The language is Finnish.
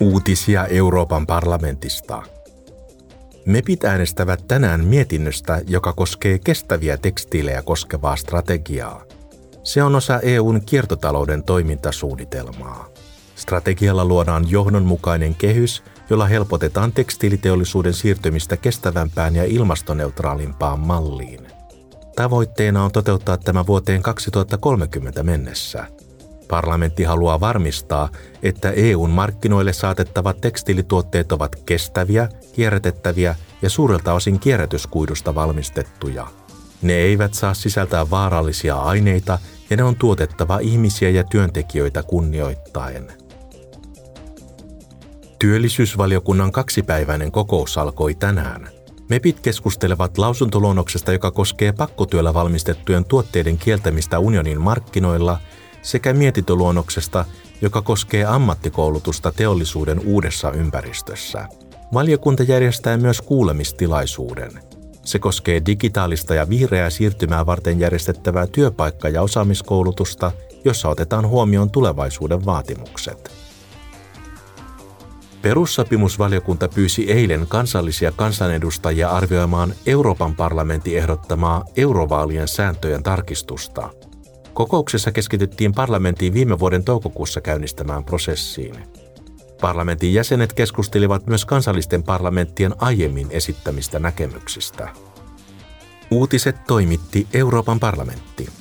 Uutisia Euroopan parlamentista. MEPit äänestävät tänään mietinnöstä, joka koskee kestäviä tekstiilejä koskevaa strategiaa. Se on osa EUn kiertotalouden toimintasuunnitelmaa. Strategialla luodaan johdonmukainen kehys, jolla helpotetaan tekstiiliteollisuuden siirtymistä kestävämpään ja ilmastoneutraalimpaan malliin. Tavoitteena on toteuttaa tämä vuoteen 2030 mennessä – Parlamentti haluaa varmistaa, että EUn markkinoille saatettavat tekstiilituotteet ovat kestäviä, kierrätettäviä ja suurelta osin kierrätyskuidusta valmistettuja. Ne eivät saa sisältää vaarallisia aineita ja ne on tuotettava ihmisiä ja työntekijöitä kunnioittaen. Työllisyysvaliokunnan kaksipäiväinen kokous alkoi tänään. MEPit keskustelevat lausuntoluonnoksesta, joka koskee pakkotyöllä valmistettujen tuotteiden kieltämistä unionin markkinoilla – sekä mietintöluonnoksesta, joka koskee ammattikoulutusta teollisuuden uudessa ympäristössä. Valiokunta järjestää myös kuulemistilaisuuden. Se koskee digitaalista ja vihreää siirtymää varten järjestettävää työpaikka- ja osaamiskoulutusta, jossa otetaan huomioon tulevaisuuden vaatimukset. Perussopimusvaliokunta pyysi eilen kansallisia kansanedustajia arvioimaan Euroopan parlamentin ehdottamaa eurovaalien sääntöjen tarkistusta – Kokouksessa keskityttiin parlamenttiin viime vuoden toukokuussa käynnistämään prosessiin. Parlamentin jäsenet keskustelivat myös kansallisten parlamenttien aiemmin esittämistä näkemyksistä. Uutiset toimitti Euroopan parlamentti.